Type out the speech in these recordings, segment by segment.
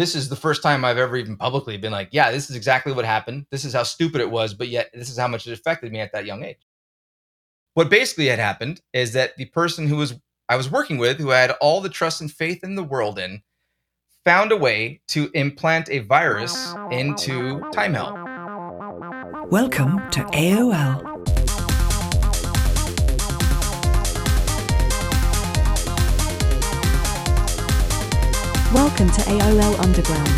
this is the first time I've ever even publicly been like, yeah, this is exactly what happened. This is how stupid it was, but yet this is how much it affected me at that young age. What basically had happened is that the person who was I was working with, who I had all the trust and faith in the world in, found a way to implant a virus into Timehell. Welcome to AOL. Welcome to AOL Underground.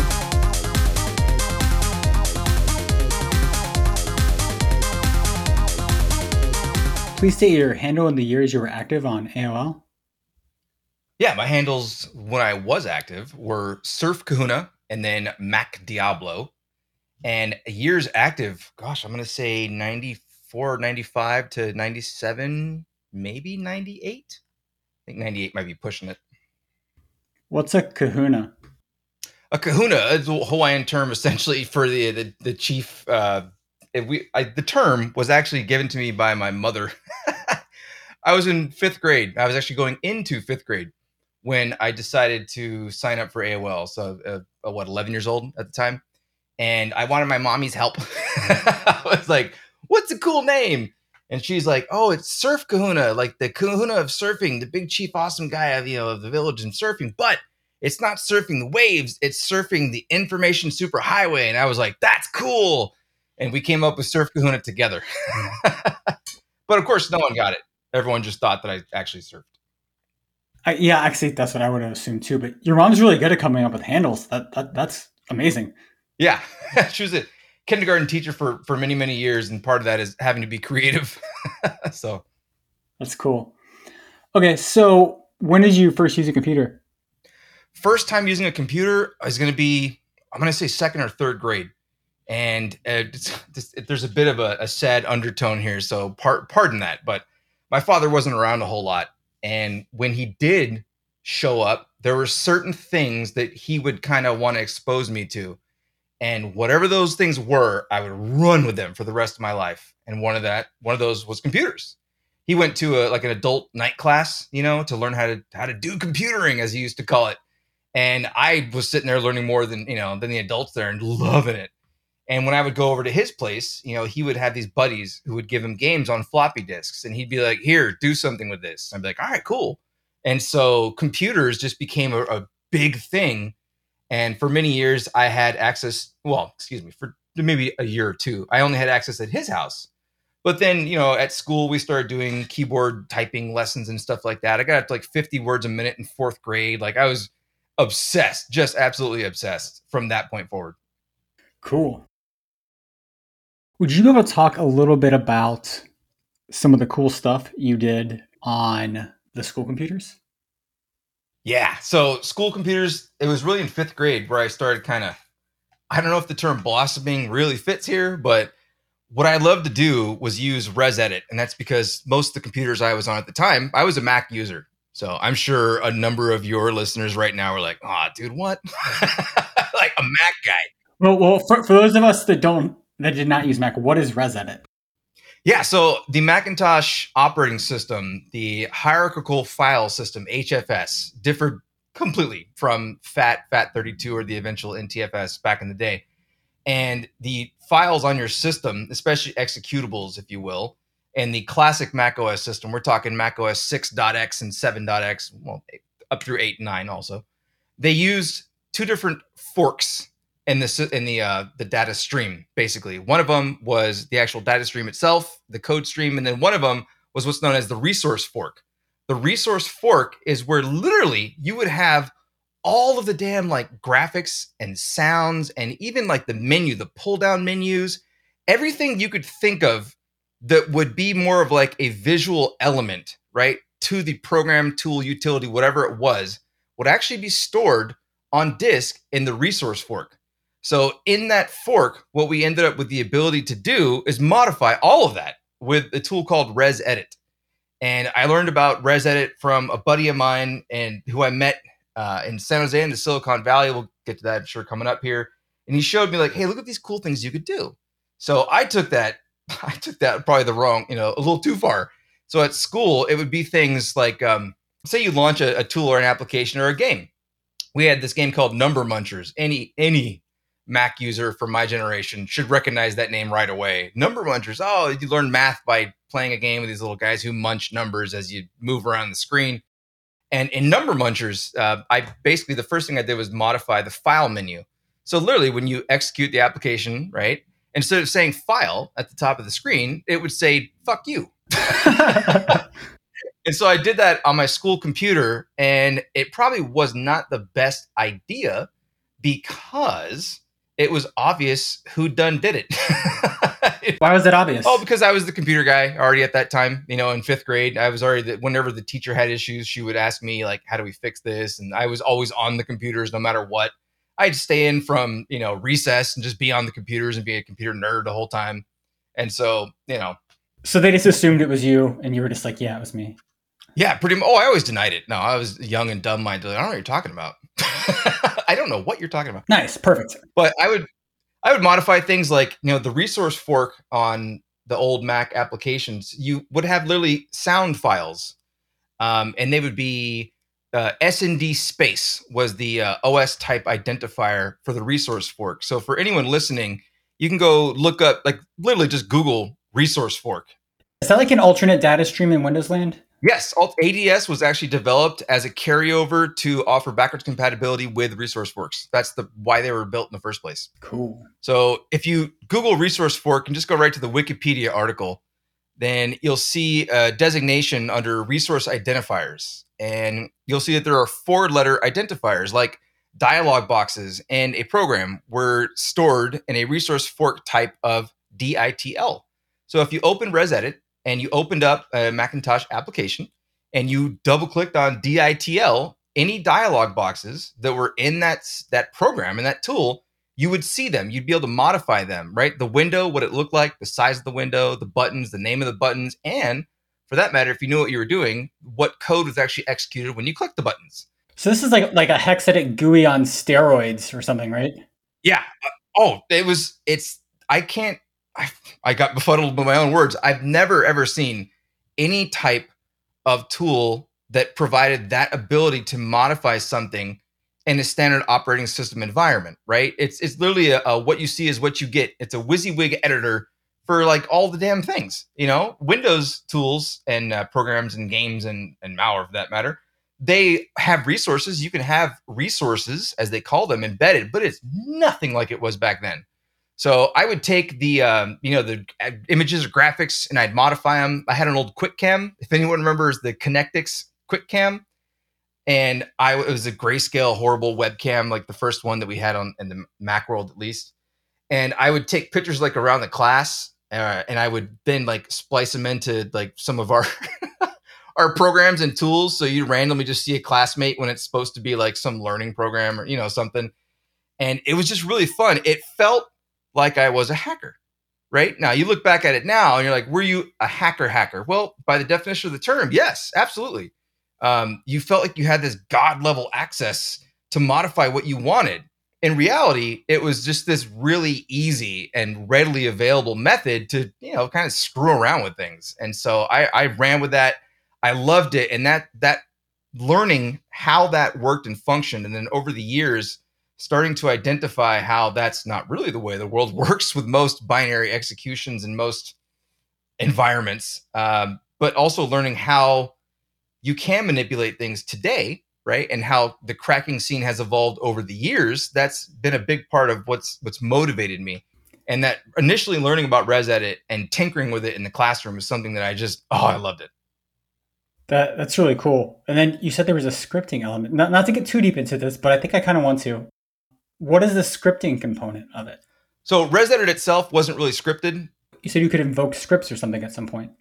Please state your handle and the years you were active on AOL. Yeah, my handles when I was active were Surf Kahuna and then Mac Diablo. And years active, gosh, I'm going to say 94, 95 to 97, maybe 98. I think 98 might be pushing it. What's a kahuna? A kahuna is a Hawaiian term essentially for the the, the chief. Uh, we I, the term was actually given to me by my mother. I was in fifth grade. I was actually going into fifth grade when I decided to sign up for AOL. So, uh, uh, what, 11 years old at the time? And I wanted my mommy's help. I was like, what's a cool name? And she's like, oh, it's Surf Kahuna, like the kahuna of surfing, the big chief awesome guy of, you know, of the village and surfing. But it's not surfing the waves, it's surfing the information superhighway. And I was like, that's cool. And we came up with Surf Kahuna together. but of course, no one got it. Everyone just thought that I actually surfed. I, yeah, actually, that's what I would have assumed too. But your mom's really good at coming up with handles. That, that that's amazing. Yeah, she was a kindergarten teacher for for many many years, and part of that is having to be creative. so that's cool. Okay, so when did you first use a computer? First time using a computer is going to be I'm going to say second or third grade, and uh, it's, it's, there's a bit of a, a sad undertone here, so part pardon that. But my father wasn't around a whole lot, and when he did show up, there were certain things that he would kind of want to expose me to and whatever those things were i would run with them for the rest of my life. And one of that one of those was computers. He went to a like an adult night class you know to learn how to how to do computering as he used to call it. And i was sitting there learning more than you know than the adults there and loving it. And when i would go over to his place you know he would have these buddies who would give him games on floppy disks. And he'd be like here do something with this. I'd be like all right cool. And so computers just became a, a big thing and for many years, I had access, well, excuse me, for maybe a year or two, I only had access at his house. But then, you know, at school, we started doing keyboard typing lessons and stuff like that. I got up to like 50 words a minute in fourth grade. Like I was obsessed, just absolutely obsessed from that point forward. Cool. Would you be able to talk a little bit about some of the cool stuff you did on the school computers? Yeah. So school computers, it was really in fifth grade where I started kind of, I don't know if the term blossoming really fits here, but what I loved to do was use ResEdit. And that's because most of the computers I was on at the time, I was a Mac user. So I'm sure a number of your listeners right now are like, oh, dude, what? like a Mac guy. Well, well, for, for those of us that don't, that did not use Mac, what is ResEdit? Yeah, so the Macintosh operating system, the hierarchical file system (HFS), differed completely from FAT, FAT32, or the eventual NTFS back in the day. And the files on your system, especially executables, if you will, and the classic Mac OS system, we're talking Mac OS 6.x and 7.x, well, up through 8 and 9 also, they used two different forks in the in the uh, the data stream. Basically, one of them was the actual data stream itself, the code stream, and then one of them was what's known as the resource fork. The resource fork is where literally you would have all of the damn like graphics and sounds and even like the menu, the pull down menus, everything you could think of that would be more of like a visual element, right? To the program, tool, utility, whatever it was, would actually be stored on disk in the resource fork. So in that fork, what we ended up with the ability to do is modify all of that with a tool called ResEdit. And I learned about ResEdit from a buddy of mine and who I met uh, in San Jose in the Silicon Valley. We'll get to that, I'm sure, coming up here. And he showed me like, hey, look at these cool things you could do. So I took that, I took that probably the wrong, you know, a little too far. So at school, it would be things like, um, say you launch a, a tool or an application or a game we had this game called Number Munchers. Any any Mac user from my generation should recognize that name right away. Number Munchers. Oh, you learn math by playing a game with these little guys who munch numbers as you move around the screen. And in Number Munchers, uh, I basically the first thing I did was modify the file menu. So literally, when you execute the application, right, instead of saying file at the top of the screen, it would say "fuck you." and so I did that on my school computer, and it probably was not the best idea because it was obvious who done did it. Why was it obvious? Oh, because I was the computer guy already at that time. You know, in fifth grade, I was already. The, whenever the teacher had issues, she would ask me like, "How do we fix this?" And I was always on the computers, no matter what. I'd stay in from you know recess and just be on the computers and be a computer nerd the whole time. And so you know, so they just assumed it was you, and you were just like, "Yeah, it was me." Yeah, pretty much. Oh, I always denied it. No, I was young and dumb minded. I don't know what you're talking about. I don't know what you're talking about. Nice, perfect. But I would I would modify things like, you know, the resource fork on the old Mac applications, you would have literally sound files. Um, and they would be uh, SND space was the uh, OS type identifier for the resource fork. So for anyone listening, you can go look up, like literally just Google resource fork. Is that like an alternate data stream in Windows land? Yes, ADS was actually developed as a carryover to offer backwards compatibility with resource forks. That's the why they were built in the first place. Cool. So if you Google resource fork and just go right to the Wikipedia article, then you'll see a designation under resource identifiers. And you'll see that there are four letter identifiers like dialog boxes and a program were stored in a resource fork type of DITL. So if you open ResEdit and you opened up a Macintosh application and you double clicked on DITL, any dialog boxes that were in that that program and that tool, you would see them. You'd be able to modify them, right? The window, what it looked like, the size of the window, the buttons, the name of the buttons, and for that matter, if you knew what you were doing, what code was actually executed when you clicked the buttons. So this is like like a hexedit GUI on steroids or something, right? Yeah. Uh, oh, it was. It's. I can't I, I got befuddled by my own words. I've never ever seen any type of tool that provided that ability to modify something in a standard operating system environment, right? It's it's literally a, a, what you see is what you get. It's a WYSIWYG editor for like all the damn things, you know. Windows tools and uh, programs and games and and malware for that matter, they have resources. You can have resources as they call them embedded, but it's nothing like it was back then. So I would take the um, you know the uh, images or graphics and I'd modify them. I had an old QuickCam. If anyone remembers the Connectix QuickCam, and I it was a grayscale horrible webcam like the first one that we had on in the Mac world at least. And I would take pictures like around the class, uh, and I would then like splice them into like some of our our programs and tools. So you randomly just see a classmate when it's supposed to be like some learning program or you know something. And it was just really fun. It felt like I was a hacker. Right now, you look back at it now and you're like, were you a hacker hacker? Well, by the definition of the term, yes, absolutely. Um, you felt like you had this god level access to modify what you wanted. In reality, it was just this really easy and readily available method to, you know, kind of screw around with things. And so I, I ran with that. I loved it. And that that learning how that worked and functioned, and then over the years, starting to identify how that's not really the way the world works with most binary executions in most environments, um, but also learning how you can manipulate things today, right? And how the cracking scene has evolved over the years. That's been a big part of what's what's motivated me. And that initially learning about ResEdit and tinkering with it in the classroom is something that I just oh I loved it. That that's really cool. And then you said there was a scripting element. Not not to get too deep into this, but I think I kind of want to what is the scripting component of it? So ResEdit itself wasn't really scripted. You said you could invoke scripts or something at some point.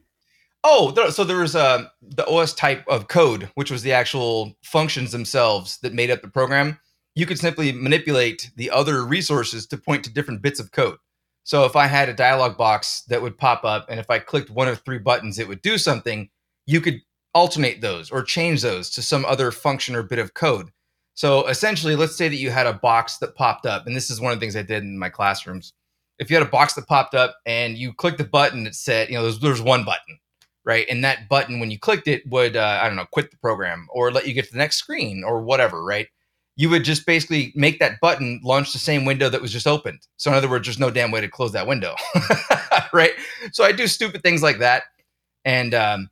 Oh, so there was uh, the OS type of code, which was the actual functions themselves that made up the program. You could simply manipulate the other resources to point to different bits of code. So if I had a dialog box that would pop up, and if I clicked one of three buttons, it would do something, you could alternate those or change those to some other function or bit of code. So essentially, let's say that you had a box that popped up, and this is one of the things I did in my classrooms. If you had a box that popped up and you clicked the button, it said, you know, there's, there's one button, right? And that button, when you clicked it, would, uh, I don't know, quit the program or let you get to the next screen or whatever, right? you would just basically make that button launch the same window that was just opened. So in other words, there's no damn way to close that window, right? So I do stupid things like that, and um,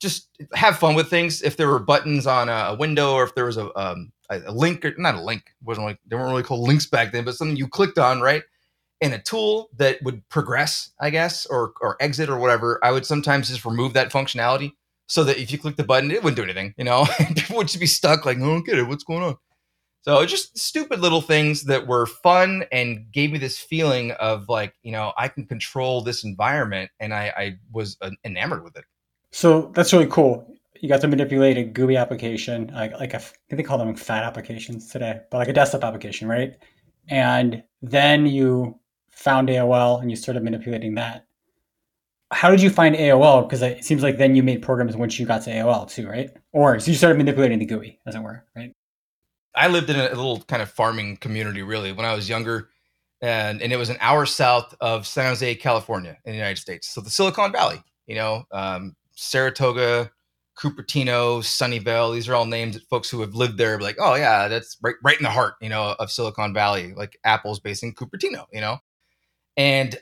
just have fun with things. If there were buttons on a, window, or if there was a, um, a link, or not a link, wasn't like they weren't really called links back then, but something you clicked on, right? And a tool that would progress, I guess, or or exit or whatever. I would sometimes just remove that functionality so that if you click the button, it wouldn't do anything, you know. People would just be stuck, like, I don't get it. What's going on? So just stupid little things that were fun and gave me this feeling of like, you know, I can control this environment, and I, I was enamored with it. So that's really cool. You got to manipulate a GUI application, like, like think they call them fat applications today, but like a desktop application, right? And then you found AOL and you started manipulating that. How did you find AOL? Because it seems like then you made programs once you got to AOL too, right? Or so you started manipulating the GUI, as it were, right? I lived in a little kind of farming community really when I was younger, and and it was an hour south of San Jose, California, in the United States. So the Silicon Valley, you know, um, Saratoga, Cupertino, Sunnyvale. These are all names that folks who have lived there like, oh yeah, that's right, right in the heart, you know, of Silicon Valley. Like Apple's based in Cupertino, you know, and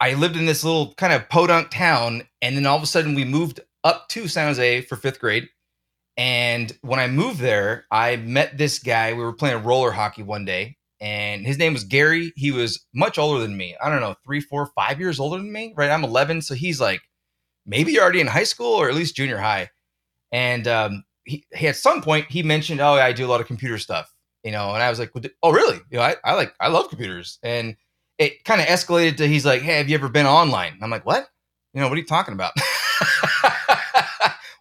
I lived in this little kind of podunk town, and then all of a sudden we moved up to San Jose for fifth grade, and when I moved there, I met this guy. We were playing roller hockey one day, and his name was Gary. He was much older than me. I don't know, three, four, five years older than me, right? I'm 11. So he's like maybe already in high school or at least junior high. And um, he, he, at some point, he mentioned, Oh, I do a lot of computer stuff, you know, and I was like, Oh, really? You know, I, I like, I love computers. And it kind of escalated to he's like, Hey, have you ever been online? I'm like, What? You know, what are you talking about?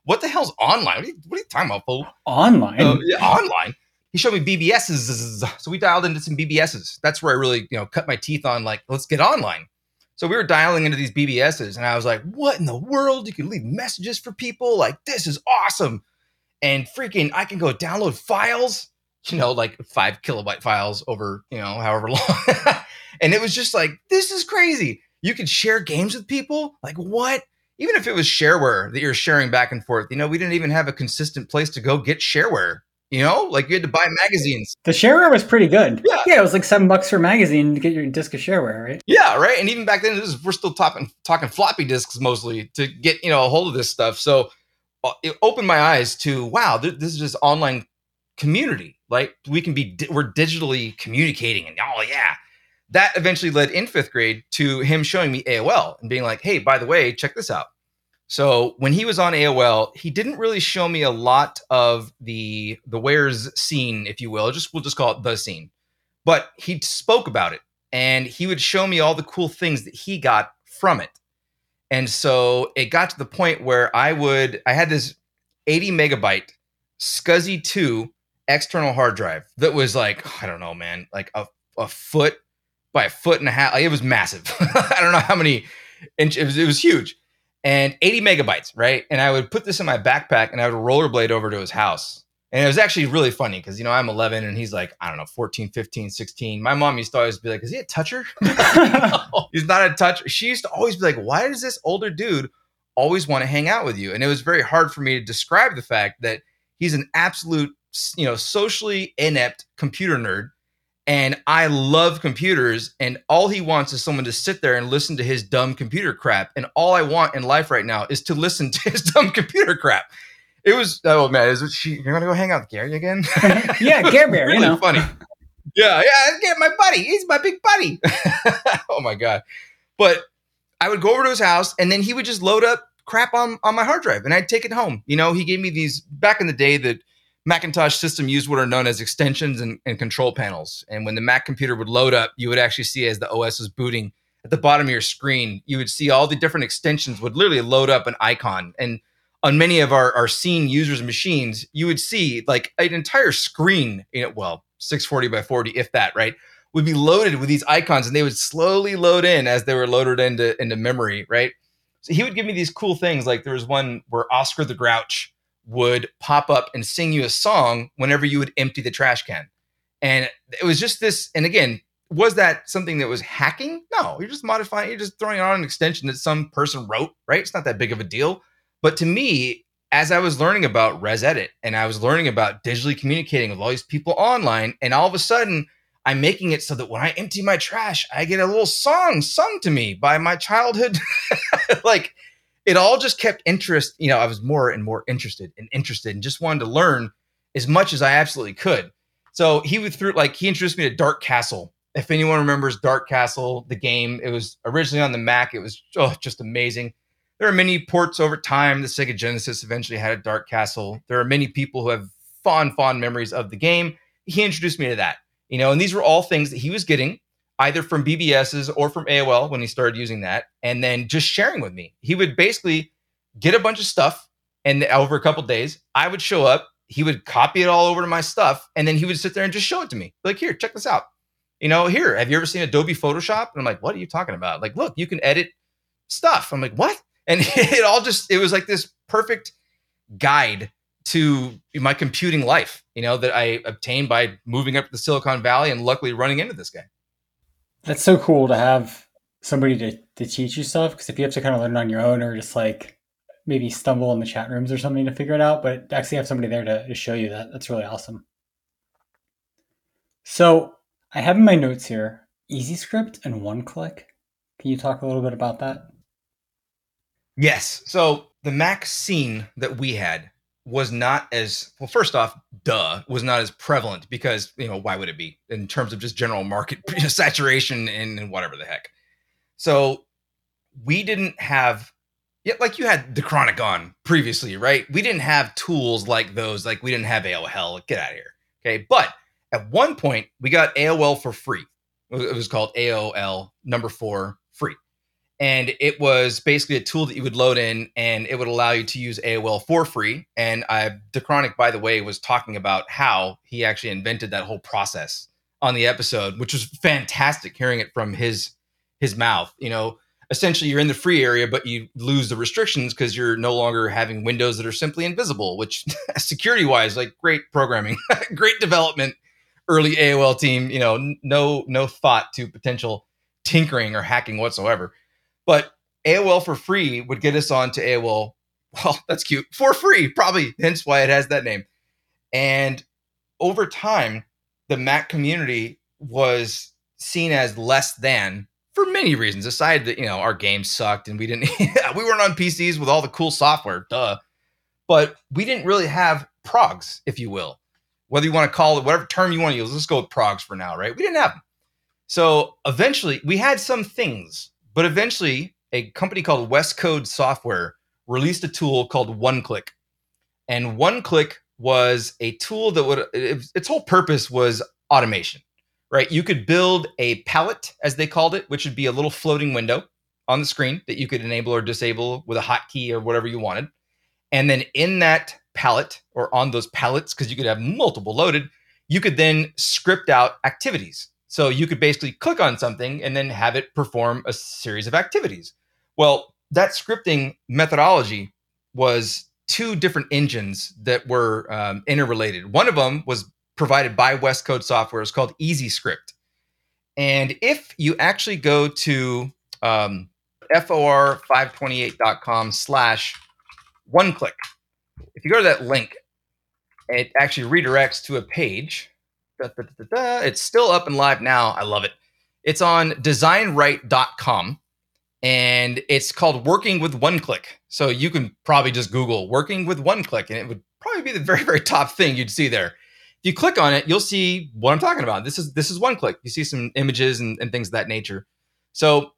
what the hell's online? What are you, what are you talking about, fool? Online? Uh, yeah, online. He showed me BBSs. So we dialed into some BBSs. That's where I really, you know, cut my teeth on like, let's get online. So we were dialing into these BBSs, and I was like, what in the world? You can leave messages for people? Like, this is awesome. And freaking, I can go download files, you know, like five kilobyte files over, you know, however long. and it was just like, this is crazy. You can share games with people. Like, what? even if it was shareware that you're sharing back and forth, you know, we didn't even have a consistent place to go get shareware. You know, like you had to buy magazines. The shareware was pretty good. Yeah, yeah, it was like seven bucks for a magazine to get your disc of shareware, right? Yeah, right. And even back then, this is, we're still talking talking floppy disks mostly to get you know a hold of this stuff. So uh, it opened my eyes to wow, this is just online community. Like we can be, we're digitally communicating, and oh yeah, that eventually led in fifth grade to him showing me AOL and being like, hey, by the way, check this out. So when he was on AOL, he didn't really show me a lot of the the wares scene, if you will. Just we'll just call it the scene. But he spoke about it and he would show me all the cool things that he got from it. And so it got to the point where I would I had this 80 megabyte SCSI 2 external hard drive that was like, I don't know, man, like a, a foot by a foot and a half. Like, it was massive. I don't know how many inches. It was, it was huge and 80 megabytes, right? And I would put this in my backpack and I would rollerblade over to his house. And it was actually really funny because, you know, I'm 11 and he's like, I don't know, 14, 15, 16. My mom used to always be like, is he a toucher? no, he's not a toucher. She used to always be like, why does this older dude always want to hang out with you? And it was very hard for me to describe the fact that he's an absolute, you know, socially inept computer nerd and I love computers, and all he wants is someone to sit there and listen to his dumb computer crap. And all I want in life right now is to listen to his dumb computer crap. It was oh man, is it she? You're gonna go hang out with Gary again? yeah, Gary Bear, really you know. funny. Yeah, yeah, get my buddy. He's my big buddy. oh my god! But I would go over to his house, and then he would just load up crap on on my hard drive, and I'd take it home. You know, he gave me these back in the day that Macintosh system used what are known as extensions and, and, control panels. And when the Mac computer would load up, you would actually see as the OS was booting at the bottom of your screen, you would see all the different extensions would literally load up an icon. And on many of our, our scene users' machines, you would see like an entire screen, you know, well, 640 by 40, if that, right? Would be loaded with these icons and they would slowly load in as they were loaded into, into memory, right? So he would give me these cool things. Like there was one where Oscar the Grouch would pop up and sing you a song whenever you would empty the trash can. And it was just this, and again, was that something that was hacking? No, you're just modifying, you're just throwing on an extension that some person wrote, right? It's not that big of a deal. But to me, as I was learning about Res Edit and I was learning about digitally communicating with all these people online, and all of a sudden I'm making it so that when I empty my trash, I get a little song sung to me by my childhood. like it all just kept interest. You know, I was more and more interested and interested and just wanted to learn as much as I absolutely could. So he would through like he introduced me to Dark Castle. If anyone remembers Dark Castle, the game, it was originally on the Mac. It was oh, just amazing. There are many ports over time. The Sega Genesis eventually had a Dark Castle. There are many people who have fond, fond memories of the game. He introduced me to that, you know, and these were all things that he was getting either from BBSs or from AOL when he started using that, and then just sharing with me. He would basically get a bunch of stuff, and over a couple days, I would show up. He would copy it all over to my stuff, and then he would sit there and just show it to me. Like, here, check this out. You know, here, have you ever seen Adobe Photoshop? And I'm like, what are you talking about? Like, look, you can edit stuff. I'm like, what? And it all just, it was like this perfect guide to my computing life, you know, that I obtained by moving up to the Silicon Valley and luckily running into this guy. That's so cool to have somebody to, to teach you stuff because if you have to kind of learn on your own or just like maybe stumble in the chat rooms or something to figure it out, but actually have somebody there to, to show you that, that's really awesome. So I have in my notes here EasyScript and one click Can you talk a little bit about that? Yes. So the Mac scene that we had was not as well first off duh was not as prevalent because you know why would it be in terms of just general market saturation and, and whatever the heck. So we didn't have yeah like you had Dachronic on previously right? We didn't have tools like those like we didn't have aol get out of here okay? But at one point we got aol for free. It was called aol number four and it was basically a tool that you would load in and it would allow you to use AOL for free. And I, Dachronic, by the way, was talking about how he actually invented that whole process on the episode, which was fantastic hearing it from his his mouth. You know, essentially you're in the free area, but you lose the restrictions because you're no longer having windows that are simply invisible, which security wise, like great programming, great development, early AOL team, you know, no no thought to potential tinkering or hacking whatsoever. But AOL for free would get us on to AOL. Well, that's cute. For free, probably, hence why it has that name. And over time, the Mac community was seen as less than for many reasons, aside that, you know, our games sucked and we didn't, we weren't on PCs with all the cool software, duh. But we didn't really have progs, if you will. Whether you want to call it whatever term you want to use, let's go with progs for now, right? We didn't have them. So eventually, we had some things but eventually, a company called Westcode Software released a tool called OneClick. And OneClick was a tool that would, its whole purpose was automation, right? You could build a palette, as they called it, which would be a little floating window on the screen that you could enable or disable with a hotkey or whatever you wanted. And then in that palette or on those palettes, because you could have multiple loaded, you could then script out activities. So you could basically click on something and then have it perform a series of activities. Well, that scripting methodology was two different engines that were um, interrelated. One of them was provided by West Code Software. It's called EasyScript. And if you actually go to um, for528.com slash one click, if you go to that link, it actually redirects to a page it's still up and live now. I love it. It's on designright.com and it's called Working with One Click. So you can probably just Google Working with One Click and it would probably be the very, very top thing you'd see there. If you click on it, you'll see what I'm talking about. This is this is one click. You see some images and, and things of that nature. So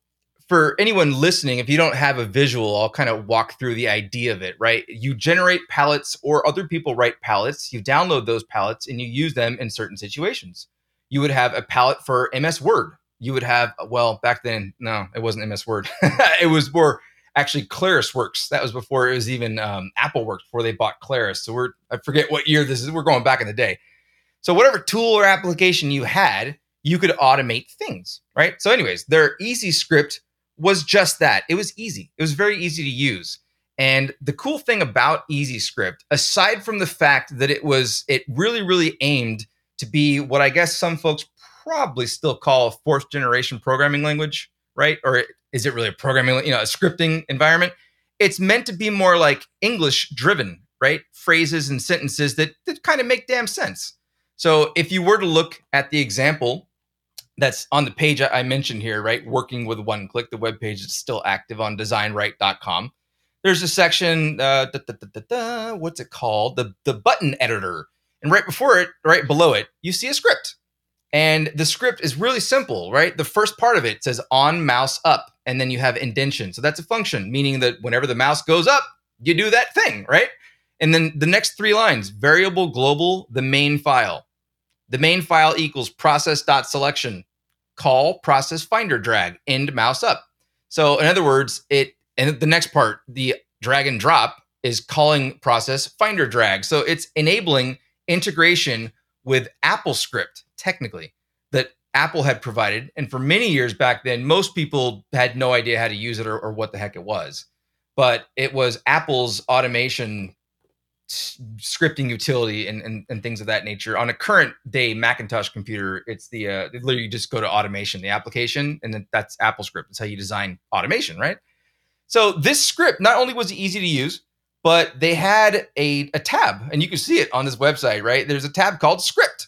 for anyone listening, if you don't have a visual, I'll kind of walk through the idea of it, right? You generate palettes or other people write palettes, you download those palettes and you use them in certain situations. You would have a palette for MS Word. You would have, well, back then, no, it wasn't MS Word. it was more actually ClarisWorks. That was before it was even um, Apple Works, before they bought Claris. So we're, I forget what year this is. We're going back in the day. So whatever tool or application you had, you could automate things, right? So, anyways, their EasyScript was just that. It was easy. It was very easy to use. And the cool thing about EasyScript, aside from the fact that it was, it really, really aimed to be what I guess some folks probably still call a fourth generation programming language, right? Or is it really a programming, you know, a scripting environment? It's meant to be more like English driven right? Phrases and sentences that, that kind of make damn sense. So if you were to look at the example that's on the page I mentioned here, right? Working with one click, the web page is still active on designright.com. There's a section, uh, da, da, da, what's it called? The, the button editor. And right before it, right below it, you see a script. And the script is really simple, right? The first part of it says on mouse up, and then you have indentation. So that's a function, meaning that whenever the mouse goes up, you do that thing, right? And then the next three lines variable global, the main file. The main file equals process.selection, call process finder drag, end mouse up. So in other words, it and the next part, the drag and drop is calling process finder drag. So it's enabling integration with AppleScript, technically, that Apple had provided. And for many years back then, most people had no idea how to use it or, or what the heck it was. But it was Apple's automation scripting utility and, and, and things of that nature. On a current day Macintosh computer, it's the uh, literally you just go to automation, the application, and then that's AppleScript. That's how you design automation, right? So this script not only was easy to use, but they had a, a tab, and you can see it on this website, right? There's a tab called script.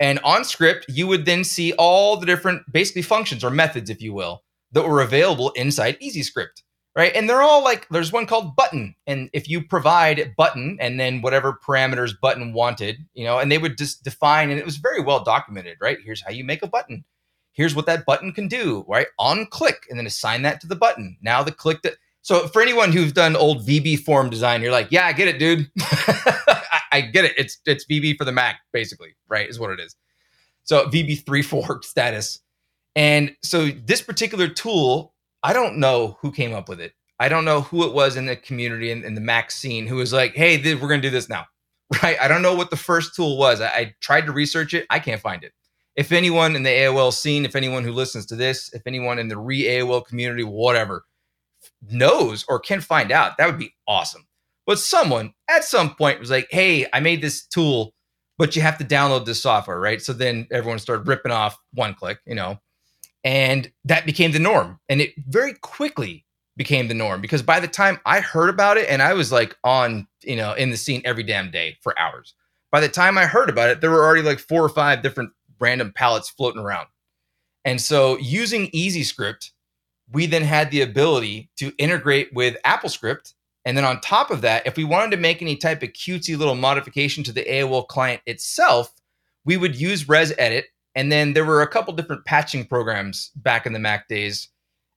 And on script, you would then see all the different basically functions or methods, if you will, that were available inside EasyScript right? And they're all like, there's one called button. And if you provide button and then whatever parameters button wanted, you know, and they would just define, and it was very well documented, right? Here's how you make a button. Here's what that button can do, right? On click, and then assign that to the button. Now the click that. So for anyone who's done old VB form design, you're like, yeah, I get it, dude. I, I get it. It's it's VB for the Mac, basically, right? Is what it is. So VB three four status. And so this particular tool I don't know who came up with it. I don't know who it was in the community and in, in, the Mac scene who was like, "Hey, th- we're going to do this now." Right? I don't know what the first tool was. I, I tried to research it. I can't find it. If anyone in the AOL scene, if anyone who listens to this, if anyone in the re AOL community, whatever, knows or can find out, that would be awesome. But someone at some point was like, "Hey, I made this tool, but you have to download this software, right?" So then everyone started ripping off one click, you know, and that became the norm. And it very quickly became the norm because by the time I heard about it and I was like on, you know, in the scene every damn day for hours. By the time I heard about it, there were already like four or five different random palettes floating around. And so using EasyScript, we then had the ability to integrate with AppleScript. And then on top of that, if we wanted to make any type of cutesy little modification to the AOL client itself, we would use ResEdit and then there were a couple different patching programs back in the Mac days.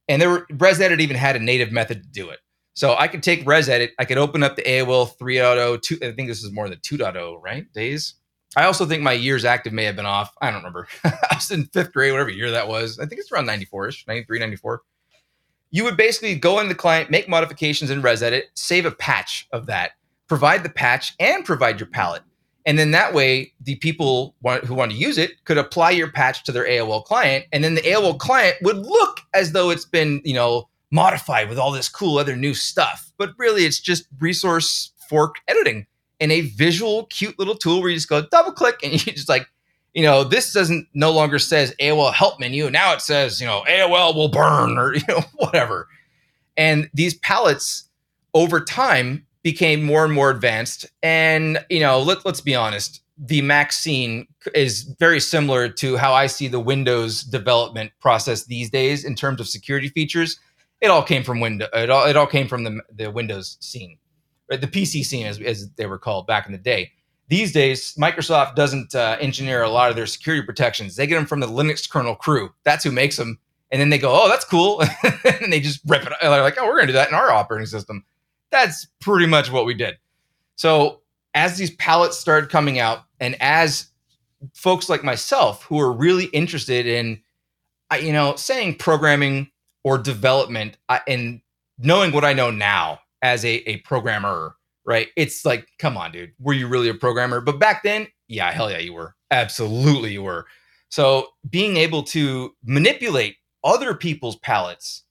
And there were ResEdit even had a native method to do it. So I could take ResEdit, I could open up the AOL 3.0, 2, I think this is more than 2.0, right? Days. I also think my years active may have been off. I don't remember. I was in fifth grade, whatever year that was. I think it's around 94 ish, 93, 94. You would basically go into the client, make modifications in ResEdit, save a patch of that, provide the patch, and provide your palette. And then that way, the people who want to use it could apply your patch to their AOL client, and then the AOL client would look as though it's been, you know, modified with all this cool other new stuff. But really, it's just resource fork editing and a visual, cute little tool where you just go double click and you just like, you know, this doesn't no longer says AOL help menu. Now it says, you know, AOL will burn or you know whatever. And these palettes over time became more and more advanced. And, you know, let, let's be honest, the Mac scene is very similar to how I see the Windows development process these days in terms of security features. It all came from Windows. It all, it all came from the, the Windows scene, right? the PC scene, as, as they were called back in the day. These days, Microsoft doesn't uh, engineer a lot of their security protections. They get them from the Linux kernel crew. That's who makes them. And then they go, oh, that's cool. and they just rip it. They're like, oh, we're going to do that in our operating system that's pretty much what we did. So as these palettes started coming out, and as folks like myself who are really interested in, you know, saying programming or development, and knowing what I know now as a, a programmer, right? It's like, come on, dude, were you really a programmer? But back then, yeah, hell yeah, you were. Absolutely, you were. So being able to manipulate other people's palettes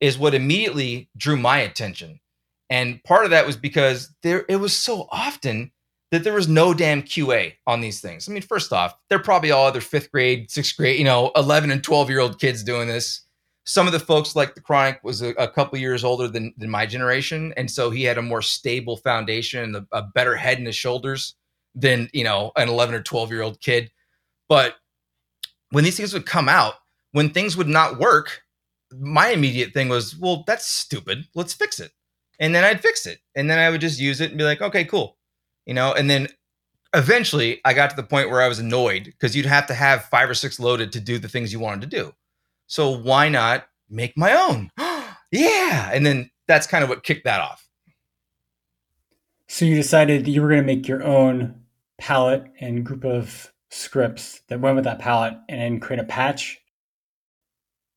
is what immediately drew my attention. And part of that was because there it was so often that there was no damn QA on these things. I mean, first off, they're probably all other fifth grade, sixth grade, you know, 11 and 12 year old kids doing this. some of the folks like Dachronic was a, a couple years older than, than my generation and so he had a more stable foundation and a, a better head in his shoulders than you know an 11 or 12 year old kid but when these things would come out when things would not work my immediate thing was well that's stupid let's fix it and then i'd fix it and then i would just use it and be like okay cool you know and then eventually i got to the point where i was annoyed because you'd have to have five or six loaded to do the things you wanted to do so why not make my own? yeah. And then that's kind of what kicked that off. So you decided that you were going to make your own palette and group of scripts that went with that palette and then create a patch.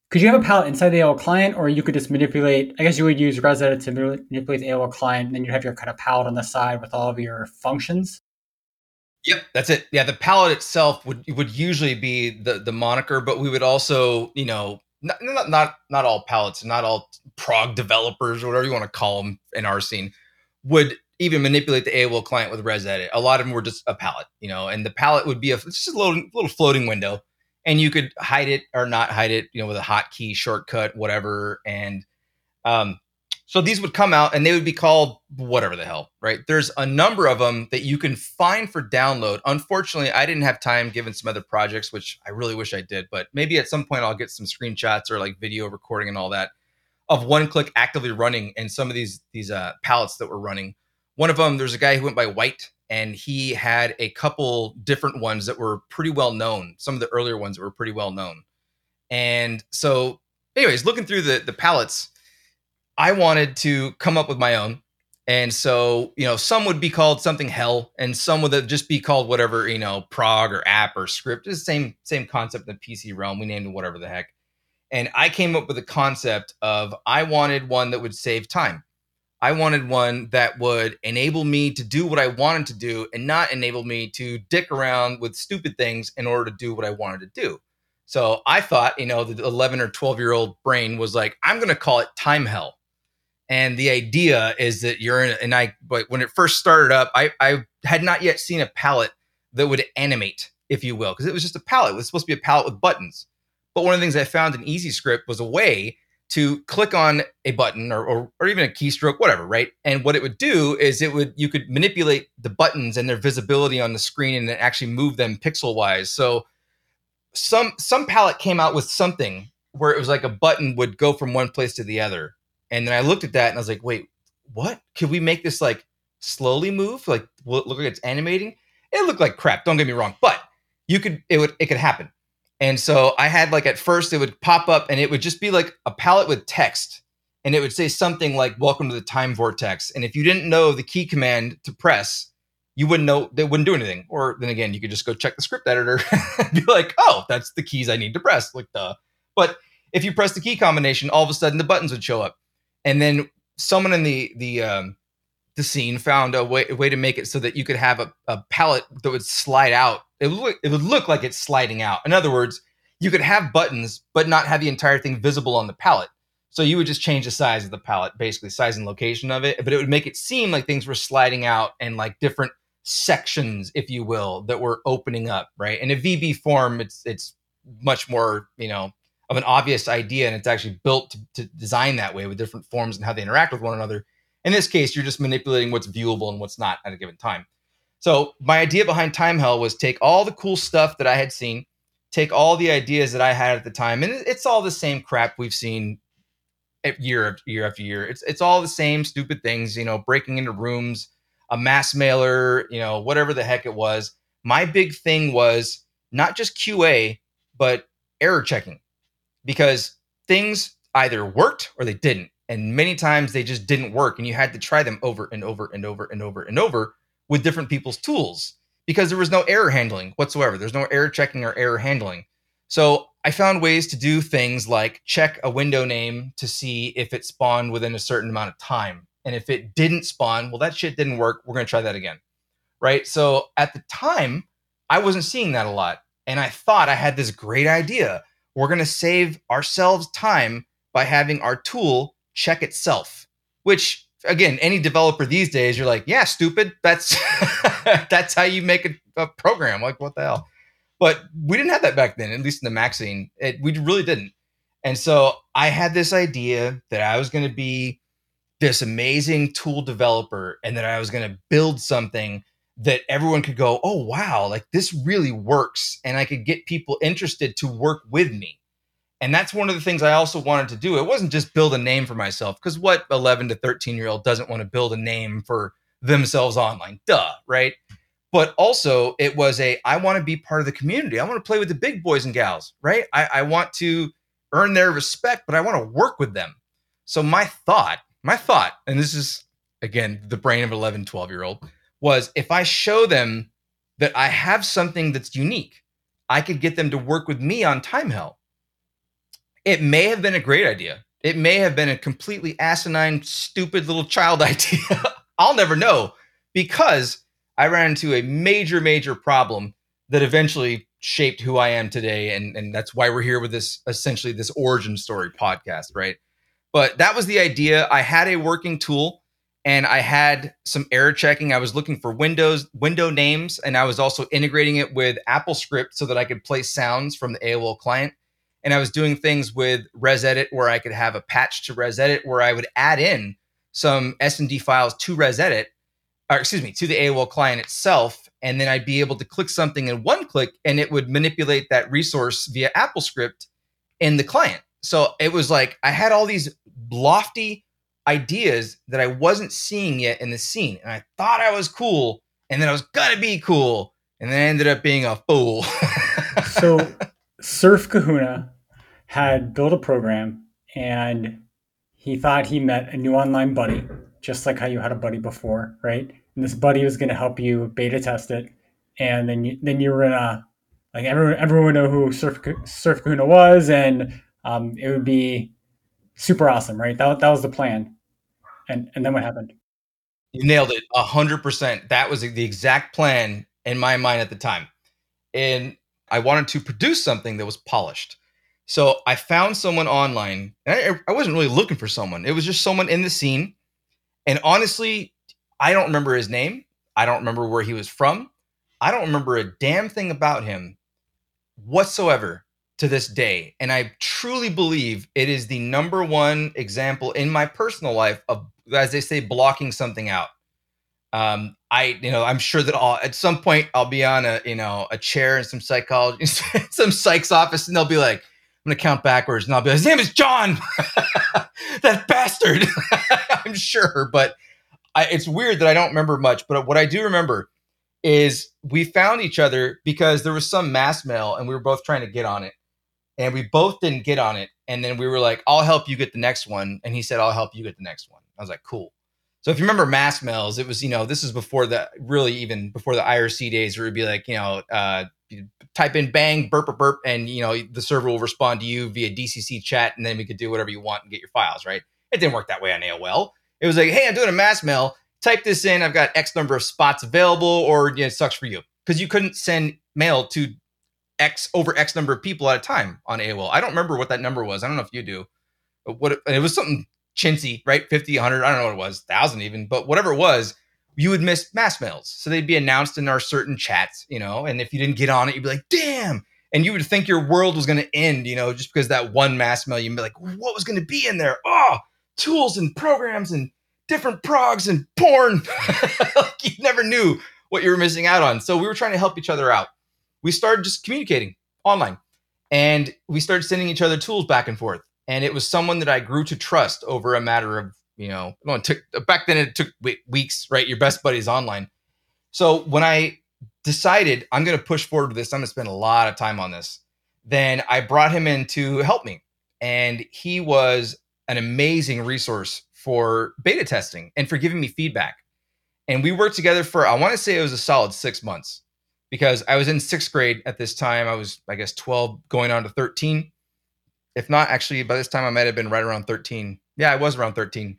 Could you have a palette inside the AOL client, or you could just manipulate? I guess you would use ResEdit to manipulate the AOL client, and then you have your kind of palette on the side with all of your functions. Yep, that's it. Yeah, the palette itself would would usually be the the moniker, but we would also, you know, not not not, not all palettes, not all prog developers or whatever you want to call them in our scene would even manipulate the AOL client with ResEdit. A lot of them were just a palette, you know, and the palette would be a just a little little floating window, and you could hide it or not hide it, you know, with a hotkey shortcut, whatever. And um, so these would come out and they would be called whatever the hell, right? There's a number of them that you can find for download. Unfortunately, I didn't have time given some other projects, which I really wish I did, but maybe at some point I'll get some screenshots or like video recording and all that of one click actively running and some of these these uh, palettes that were running. One of them, there's a guy who went by White and he had a couple different ones that were pretty well known. Some of the earlier ones that were pretty well known. And so, anyways, looking through the the palettes, I wanted to come up with my own. And so, you know, some would be called something hell, and some would just be called whatever, you know, prog or app or script. It's the same same concept in the PC realm. We named it whatever the heck. And I came up with a concept of I wanted one that would save time. I wanted one that would enable me to do what I wanted to do and not enable me to dick around with stupid things in order to do what I wanted to do. So I thought, you know, the 11 or 12 year old brain was like, I'm going to call it time hell. And the idea is that you're in and i but when it first started up i i had not yet seen a palette that would animate if you will because it was just a palette. It was supposed to be a palette with buttons. But one of the things i found in EasyScript was a way to click on a button or, or, or even a keystroke whatever right and what it would do is it would you could manipulate the buttons and their visibility on the screen and actually move them pixel wise so some some palette came out with something where it was like a button would go from one place to the other and then I looked at that and I was like, wait, what? Could we make this like slowly move? Like look like it's animating? It looked like crap, don't get me wrong, but you could it would it could happen. And so I had like at first it would pop up and it would just be like a palette with text and it would say something like welcome to the time vortex. And if you didn't know the key command to press, you wouldn't know they wouldn't do anything. Or then again, you could just go check the script editor and be like, oh, that's the keys I need to press. Like the but if you press the key combination, all of a sudden the buttons would show up and then someone in the the um, the scene found a way a way to make it so that you could have a, a palette that would slide out. It would look, it would look like it's sliding out. In other words, you could have buttons but not have the entire thing visible on the palette. So you would just change the size of the palette, basically size and location of it, but it would make it seem like things were sliding out and like different sections, if you will, that were opening up, right? In a VB form, it's it's much more, you know, of an obvious idea and it's actually built to, to, design that way with different forms and how they interact with one another. In this case, you're just manipulating what's viewable and what's not at a given time. So my idea behind Time Hell was take all the cool stuff that I had seen, take all the ideas that I had at the time, and it's all the same crap we've seen year after year after year. It's it's all the same stupid things, you know, breaking into rooms, a mass mailer, you know, whatever the heck it was. My big thing was not just QA, but error checking because things either worked or they didn't. And many times they just didn't work. And you had to try them over and over and over and over and over with different people's tools because there was no error handling whatsoever. There's no error checking or error handling. So I found ways to do things like check a window name to see if it spawned within a certain amount of time. And if it didn't spawn, well, that shit didn't work. We're going to try that again. Right. So at the time, I wasn't seeing that a lot. And I thought I had this great idea we're going to save ourselves time by having our tool check itself, which again, any developer these days, you're like, yeah, stupid. That's that's how you make a, a, program. Like, what the hell? But we didn't have that back then, at least in the Mac scene. It, we really didn't. And so I had this idea that I was going to be this amazing tool developer and that I was going to build something that everyone could go, oh, wow, like this really works. And I could get people interested to work with me. And that's one of the things I also wanted to do. It wasn't just build a name for myself, because what 11 to 13 year old doesn't want to build a name for themselves online? Duh, right? But also, it was a I want to be part of the community. I want to play with the big boys and gals, right? I, I want to earn their respect, but I want to work with them. So my thought, my thought, and this is again the brain of an 11, 12 year old, was if I show them that I have something that's unique, I could get them to work with me on Time Timehell. It may have been a great idea. It may have been a completely asinine, stupid little child idea. I'll never know because I ran into a major, major problem that eventually shaped who I am today. And, and that's why we're here with this essentially this origin story podcast, right? But that was the idea. I had a working tool and I had some error checking. I was looking for Windows window names, and I was also integrating it with AppleScript so that I could play sounds from the AOL client. And I was doing things with ResEdit where I could have a patch to ResEdit where I would add in some SND files to ResEdit, or excuse me, to the AOL client itself, and then I'd be able to click something in one click, and it would manipulate that resource via AppleScript in the client. So it was like I had all these lofty ideas that I wasn't seeing yet in the scene. And I thought I was cool, and then I was gonna be cool, and then I ended up being a fool. so Surf Kahuna had built a program and he thought he met a new online buddy, just like how you had a buddy before, right? And this buddy was going to help you beta test it, and then you then you were gonna like everyone everyone would know who Surf Surf Kahuna was, and um, it would be super awesome, right? That that was the plan. And and then what happened? You nailed it a hundred percent. That was the exact plan in my mind at the time. And I wanted to produce something that was polished. So I found someone online, I, I wasn't really looking for someone. It was just someone in the scene. And honestly, I don't remember his name. I don't remember where he was from. I don't remember a damn thing about him whatsoever to this day. And I truly believe it is the number one example in my personal life of, as they say, blocking something out. Um, I, you know, I'm sure that I'll at some point I'll be on a, you know, a chair in some psychology, some psych's office, and they'll be like, I'm gonna count backwards, and I'll be like, his name is John, that bastard. I'm sure, but I, it's weird that I don't remember much. But what I do remember is we found each other because there was some mass mail, and we were both trying to get on it and we both didn't get on it. And then we were like, I'll help you get the next one. And he said, I'll help you get the next one. I was like, cool. So if you remember mass mails, it was, you know, this is before the really even before the IRC days where it'd be like, you know, uh, type in bang, burp, burp, burp, and, you know, the server will respond to you via DCC chat. And then we could do whatever you want and get your files, right? It didn't work that way on AOL. It was like, hey, I'm doing a mass mail. Type this in. I've got X number of spots available, or you know, it sucks for you because you couldn't send mail to X over X number of people at a time on AOL. I don't remember what that number was. I don't know if you do. But what it, it was something chintzy, right? 50, 100, I don't know what it was, 1,000 even, but whatever it was, you would miss mass mails. So they'd be announced in our certain chats, you know, and if you didn't get on it, you'd be like, damn. And you would think your world was going to end, you know, just because that one mass mail, you'd be like, what was going to be in there? Oh, tools and programs and different progs and porn. like you never knew what you were missing out on. So we were trying to help each other out we started just communicating online and we started sending each other tools back and forth. And it was someone that I grew to trust over a matter of, you know, it took back then it took weeks, right? Your best buddies online. So when I decided I'm going to push forward with this, I'm going to spend a lot of time on this, then I brought him in to help me. And he was an amazing resource for beta testing and for giving me feedback. And we worked together for, I want to say it was a solid six months because I was in sixth grade at this time. I was, I guess, 12 going on to 13. If not, actually, by this time, I might have been right around 13. Yeah, I was around 13.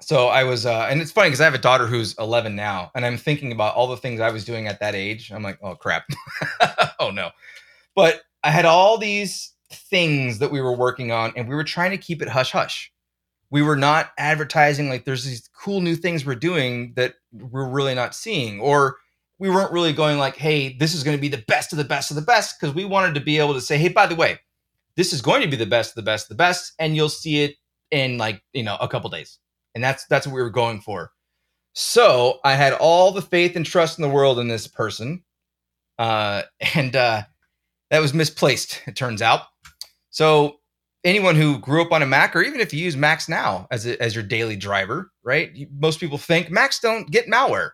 So I was, uh, and it's funny because I have a daughter who's 11 now, and I'm thinking about all the things I was doing at that age. I'm like, oh crap, oh no. But I had all these things that we were working on, and we were trying to keep it hush hush. We were not advertising like there's these cool new things we're doing that we're really not seeing, or we weren't really going like, hey, this is going to be the best of the best of the best, because we wanted to be able to say, hey, by the way, this is going to be the best, the best, the best, and you'll see it in like you know a couple days, and that's that's what we were going for. So I had all the faith and trust in the world in this person, uh, and uh, that was misplaced. It turns out. So anyone who grew up on a Mac, or even if you use Macs now as a, as your daily driver, right? You, most people think Macs don't get malware,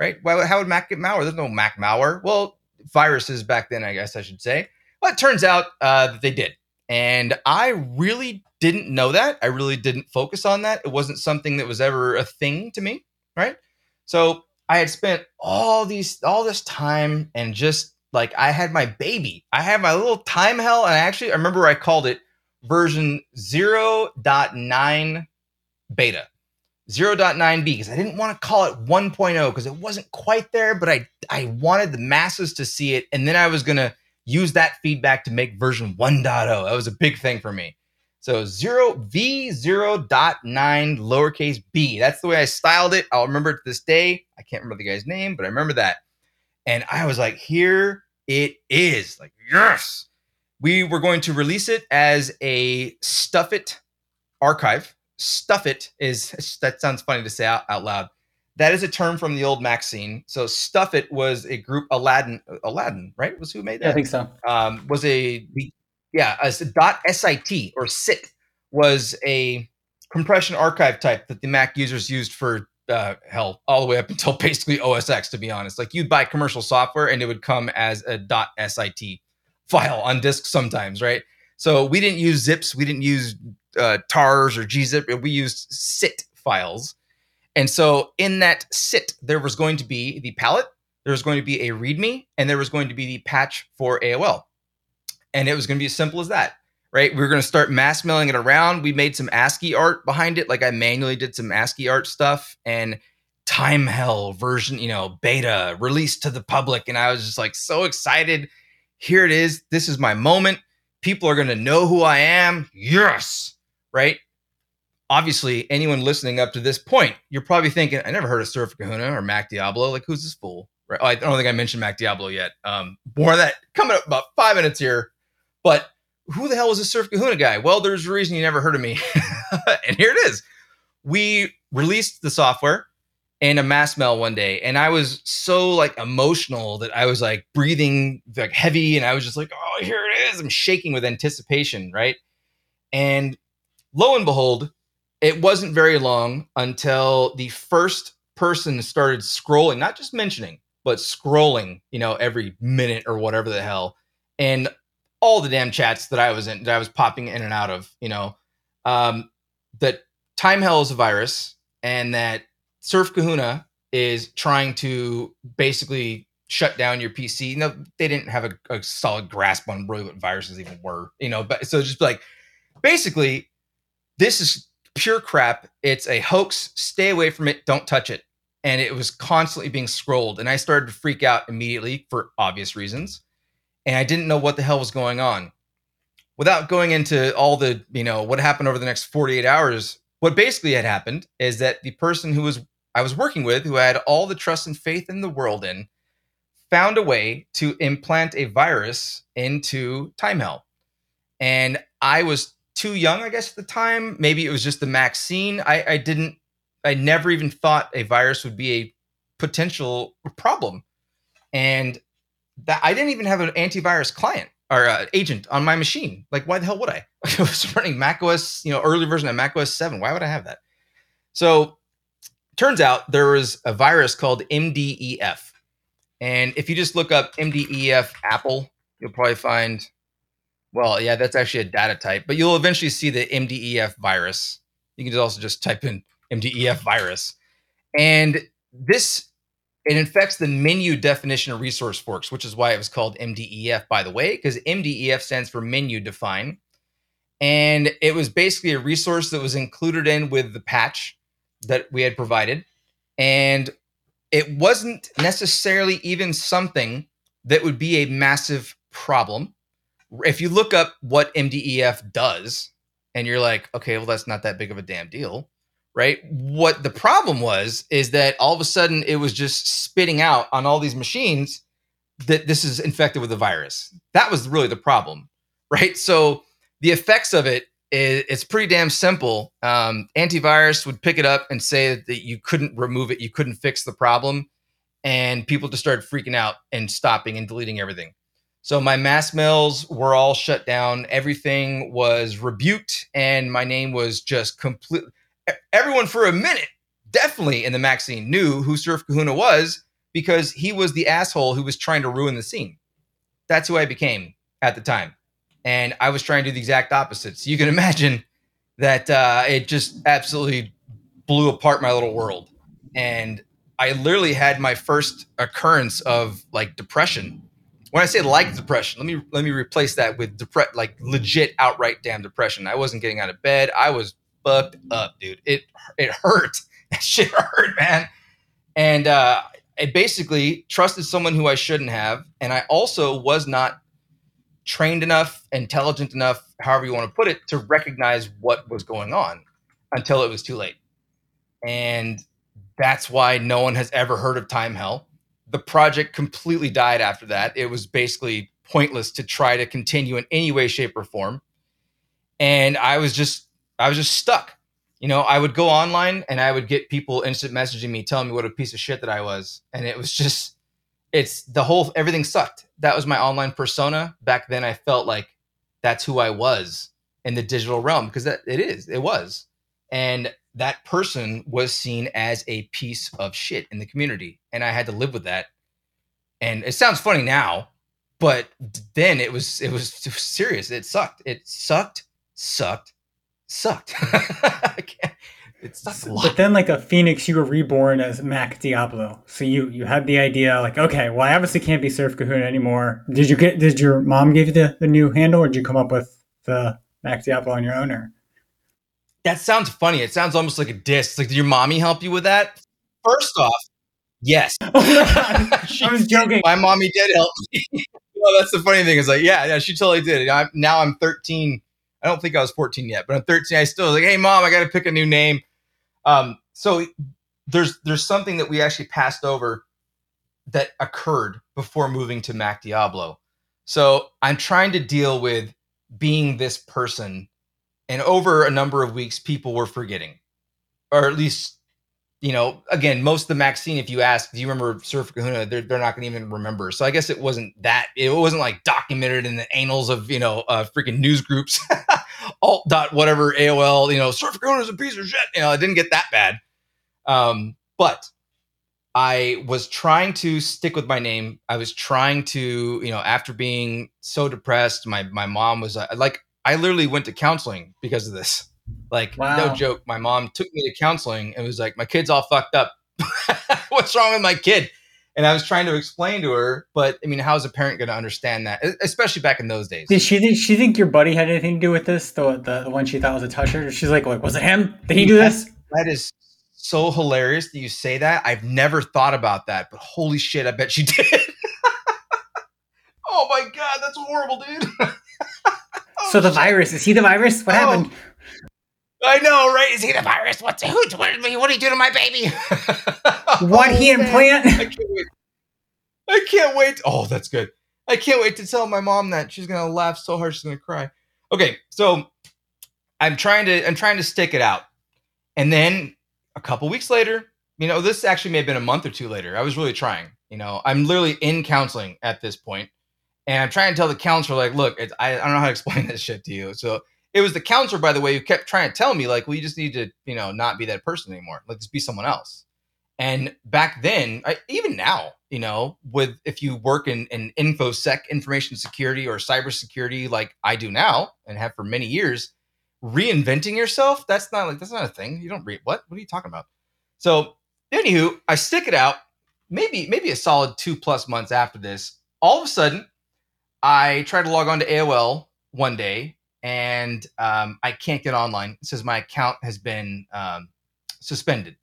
right? Why, how would Mac get malware? There's no Mac malware. Well, viruses back then, I guess I should say. But it turns out uh, that they did, and I really didn't know that. I really didn't focus on that. It wasn't something that was ever a thing to me, right? So I had spent all these all this time and just like I had my baby. I had my little time hell, and I actually I remember I called it version 0.9 beta. 0.9b because I didn't want to call it 1.0 because it wasn't quite there, but I I wanted the masses to see it, and then I was gonna use that feedback to make version 1.0. That was a big thing for me. So zero v 0.9 lowercase b. That's the way I styled it. I'll remember it to this day. I can't remember the guy's name, but I remember that. And I was like, here it is. Like, yes. We were going to release it as a StuffIt archive. StuffIt is that sounds funny to say out, out loud. That is a term from the old Mac scene. So StuffIt was a group Aladdin Aladdin, right? Was who made that? Yeah, I think so. Um, was a yeah, a dot sit or sit was a compression archive type that the Mac users used for uh, hell all the way up until basically OS X. To be honest, like you'd buy commercial software and it would come as a dot .sit file on disk sometimes, right? So we didn't use zips, we didn't use uh, tars or gzip. We used sit files, and so in that sit there was going to be the palette, there was going to be a README, and there was going to be the patch for AOL, and it was going to be as simple as that right? We were going to start mass mailing it around. We made some ASCII art behind it. Like I manually did some ASCII art stuff and time hell version, you know, beta released to the public. And I was just like so excited. Here it is. This is my moment. People are going to know who I am. Yes. Right. Obviously, anyone listening up to this point, you're probably thinking, I never heard of Surf Kahuna or Mac Diablo. Like, who's this fool? Right. Oh, I don't think I mentioned Mac Diablo yet. Um, more of that coming up about five minutes here. But who the hell was this Surf Kahuna guy? Well, there's a reason you never heard of me. and here it is. We released the software in a mass mail one day, and I was so like emotional that I was like breathing like heavy, and I was just like, oh, here it is. I'm shaking with anticipation, right? And lo and behold, it wasn't very long until the first person started scrolling, not just mentioning, but scrolling, you know, every minute or whatever the hell. And all the damn chats that I was in, that I was popping in and out of, you know, um, that Time Hell is a virus and that Surf Kahuna is trying to basically shut down your PC. No, they didn't have a, a, solid grasp on really what viruses even were, you know, but so just like basically, this is pure crap. It's a hoax. Stay away from it. Don't touch it. And it was constantly being scrolled. And I started to freak out immediately for obvious reasons and I didn't know what the hell was going on. Without going into all the, you know, what happened over the next 48 hours, what basically had happened is that the person who was I was working with, who I had all the trust and faith in the world in, found a way to implant a virus into Time Hell. And I was too young, I guess, at the time. Maybe it was just the Mac scene. I, I didn't, I never even thought a virus would be a potential problem. And that I didn't even have an antivirus client or uh, agent on my machine. Like, why the hell would I? I was running Mac OS, you know, early version of Mac OS 7. Why would I have that? So, turns out there was a virus called MDEF. And if you just look up MDEF Apple, you'll probably find, well, yeah, that's actually a data type, but you'll eventually see the MDEF virus. You can also just type in MDEF virus. And this it infects the menu definition of resource forks, which is why it was called MDEF, by the way, because MDEF stands for menu define. And it was basically a resource that was included in with the patch that we had provided. And it wasn't necessarily even something that would be a massive problem. If you look up what MDEF does, and you're like, okay, well, that's not that big of a damn deal right? What the problem was is that all of a sudden it was just spitting out on all these machines that this is infected with a virus. That was really the problem, right? So the effects of it is it's pretty damn simple. Um, antivirus would pick it up and say that you couldn't remove it, you couldn't fix the problem, and people just started freaking out and stopping and deleting everything. So my mass mails were all shut down. Everything was rebuked, and my name was just completely. Everyone for a minute, definitely in the Mac scene, knew who Surf Kahuna was because he was the asshole who was trying to ruin the scene. That's who I became at the time, and I was trying to do the exact opposite. So you can imagine that uh, it just absolutely blew apart my little world, and I literally had my first occurrence of like depression when I say like depression, let me let me replace that with depre- like legit outright damn depression. I wasn't getting out of bed. I was fucked up, dude. It it hurt. That shit hurt, man. And uh, I basically trusted someone who I shouldn't have, and I also was not trained enough, intelligent enough, however you want to put it, to recognize what was going on until it was too late. And that's why no one has ever heard of Time Hell the project completely died after that. It was basically pointless to try to continue in any way, shape, or form. And I was just, I was just stuck. You know, I would go online and I would get people instant messaging me, telling me what a piece of shit that I was, and it was just, it's the whole everything sucked. That was my online persona back then. I felt like that's who I was in the digital realm because that it is, it was, and that person was seen as a piece of shit in the community and i had to live with that. And it sounds funny now but then it was it was, serious. It sucked. It sucked sucked sucked. It sucked a lot. but then like a phoenix you were reborn as mac diablo. So you you had the idea like okay well i obviously can't be surf kahuna anymore. Did you get did your mom give you the, the new handle or did you come up with the mac diablo on your own or that sounds funny. It sounds almost like a diss. Like, did your mommy help you with that? First off, yes. Oh I was joking. My mommy did help me. well, that's the funny thing is like, yeah, yeah, she totally did. I'm, now I'm 13. I don't think I was 14 yet, but I'm 13. I still was like, hey, mom, I got to pick a new name. Um, so there's there's something that we actually passed over that occurred before moving to Mac Diablo. So I'm trying to deal with being this person and over a number of weeks, people were forgetting, or at least, you know, again, most of the Mac scene, if you ask, do you remember Surf Kahuna? They're, they're not going to even remember. So I guess it wasn't that, it wasn't like documented in the annals of, you know, uh, freaking news groups, alt dot whatever, AOL, you know, Surf is a piece of shit. You know, it didn't get that bad. Um, but I was trying to stick with my name. I was trying to, you know, after being so depressed, my my mom was uh, like, I literally went to counseling because of this. Like, wow. no joke. My mom took me to counseling and was like, "My kid's all fucked up. What's wrong with my kid?" And I was trying to explain to her, but I mean, how's a parent going to understand that, especially back in those days? Did she think she think your buddy had anything to do with this? The the, the one she thought was a toucher. She's like, like, was it him? Did he do this? That is so hilarious that you say that. I've never thought about that, but holy shit, I bet she did. oh my god, that's horrible, dude so the virus is he the virus? What oh. happened? I know, right? Is he the virus? What's who? What, what did he do to my baby? what oh, he implant? I can't wait. I can't wait. Oh, that's good. I can't wait to tell my mom that she's gonna laugh so hard she's gonna cry. Okay, so I'm trying to I'm trying to stick it out, and then a couple weeks later, you know, this actually may have been a month or two later. I was really trying. You know, I'm literally in counseling at this point, and I'm trying to tell the counselor, like, look, I, I don't know how to explain this shit to you. So it was the counselor, by the way, who kept trying to tell me, like, well, you just need to, you know, not be that person anymore. Like, just be someone else. And back then, I, even now, you know, with if you work in, in infosec, information security or cybersecurity, like I do now and have for many years, reinventing yourself, that's not like, that's not a thing. You don't read, what? What are you talking about? So, anywho, I stick it out, maybe, maybe a solid two plus months after this. All of a sudden, I tried to log on to AOL one day and um, I can't get online. It says my account has been um, suspended,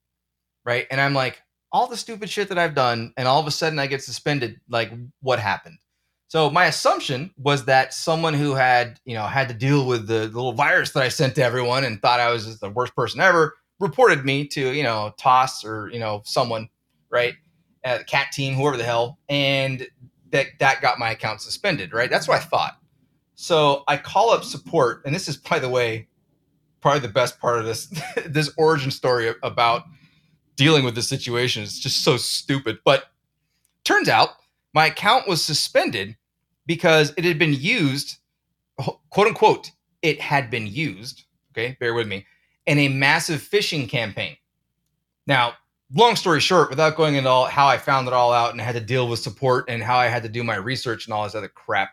right? And I'm like, all the stupid shit that I've done, and all of a sudden I get suspended. Like, what happened? So my assumption was that someone who had, you know, had to deal with the, little virus that I sent to everyone and thought I was the worst person ever reported me to, you know, Toss or you know someone, right? Uh, CAT team, whoever the hell, and that that got my account suspended, right? That's what I thought. So I call up support, and this is, by the way, probably the best part of this this origin story about dealing with this situation. It's just so stupid. But turns out my account was suspended because it had been used, quote unquote, it had been used. Okay, bear with me, in a massive phishing campaign. Now, long story short, without going into all how I found it all out and had to deal with support and how I had to do my research and all this other crap,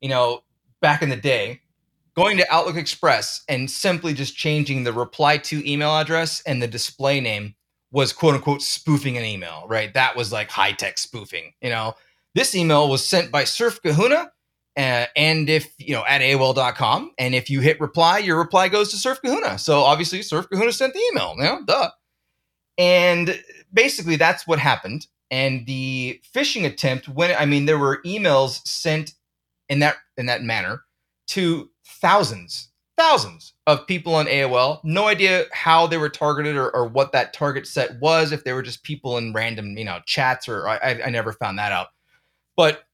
you know, back in the day, going to Outlook Express and simply just changing the reply to email address and the display name was quote unquote spoofing an email, right? That was like high tech spoofing. You know, this email was sent by Surf Kahuna. Uh, and if you know at AOL.com, and if you hit reply, your reply goes to Surf Kahuna. So obviously, Surf Kahuna sent the email. Know, duh. And basically, that's what happened. And the phishing attempt, when I mean, there were emails sent in that in that manner to thousands, thousands of people on AOL. No idea how they were targeted or, or what that target set was. If they were just people in random, you know, chats, or I, I never found that out. But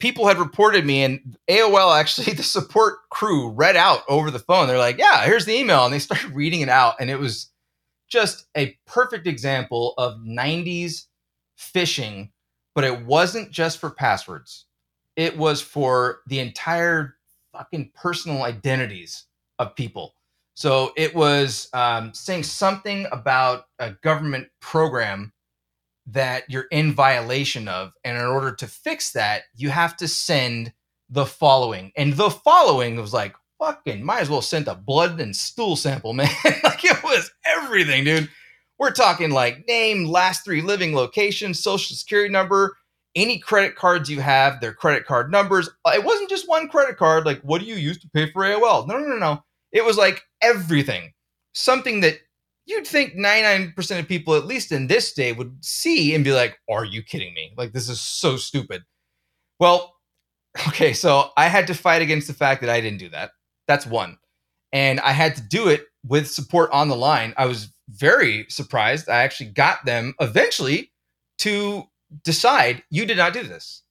people had reported me, and AOL actually, the support crew read out over the phone. They're like, "Yeah, here's the email," and they started reading it out, and it was just a perfect example of 90s phishing, but it wasn't just for passwords. It was for the entire fucking personal identities of people. So it was um, saying something about a government program that you're in violation of. And in order to fix that, you have to send the following. And the following was like, fucking might as well send a blood and stool sample, man. was everything, dude. We're talking like name, last three living locations, social security number, any credit cards you have, their credit card numbers. Uh, it wasn't just one credit card. Like, what do you use to pay for AOL? No, no, no, no. It was like everything. Something that you'd think 99% of people, at least in this day, would see and be like, are you kidding me? Like, this is so stupid. Well, okay, so I had to fight against the fact that I didn't do that. That's one. And I had to do it with support on the line. I was very surprised. I actually got them eventually to decide you did not do this.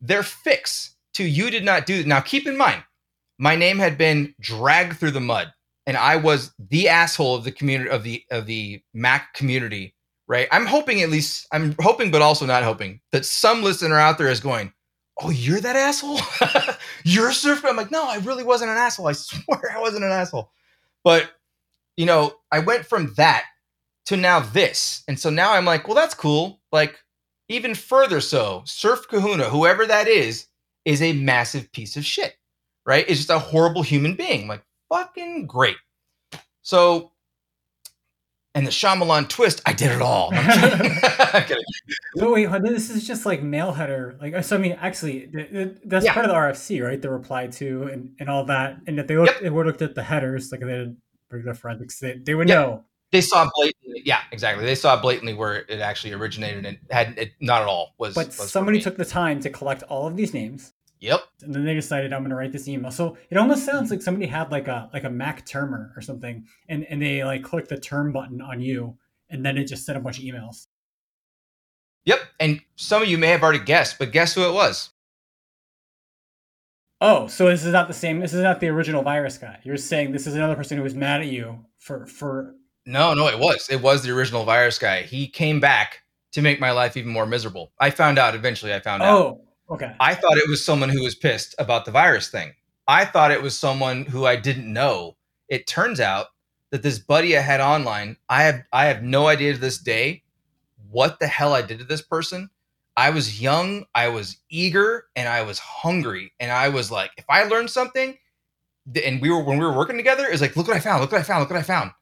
Their fix to you did not do now keep in mind my name had been dragged through the mud and I was the asshole of the community of the of the Mac community, right? I'm hoping at least I'm hoping but also not hoping that some listener out there is going, oh, you're that asshole? you're a surfer? I'm like, no, I really wasn't an asshole. I swear I wasn't an asshole. But, you know, I went from that to now this. And so now I'm like, well, that's cool. Like, even further so, Surf Kahuna, whoever that is, is a massive piece of shit, right? It's just a horrible human being. like, fucking great. So and the Shyamalan twist, I did it all. so wait, this is just like mail header. Like, so I mean, actually, that's yeah. part of the RFC, right? The reply to and, and all that, and if they looked, yep. they looked at the headers, like they did regular forensics, they, they would yep. know. They saw blatantly, yeah, exactly. They saw blatantly where it actually originated, and had it not at all was. But was somebody took the time to collect all of these names, Yep. And then they decided I'm going to write this email. So it almost sounds mm-hmm. like somebody had like a like a Mac termer or something, and and they like clicked the term button on you, and then it just sent a bunch of emails. Yep. And some of you may have already guessed, but guess who it was? Oh, so this is not the same. This is not the original virus guy. You're saying this is another person who was mad at you for for. No, no, it was. It was the original virus guy. He came back to make my life even more miserable. I found out eventually. I found oh. out. Oh, Okay. I thought it was someone who was pissed about the virus thing. I thought it was someone who I didn't know. It turns out that this buddy I had online, I have I have no idea to this day what the hell I did to this person. I was young, I was eager, and I was hungry. And I was like, if I learned something, and we were when we were working together, it's like, look what I found, look what I found, look what I found.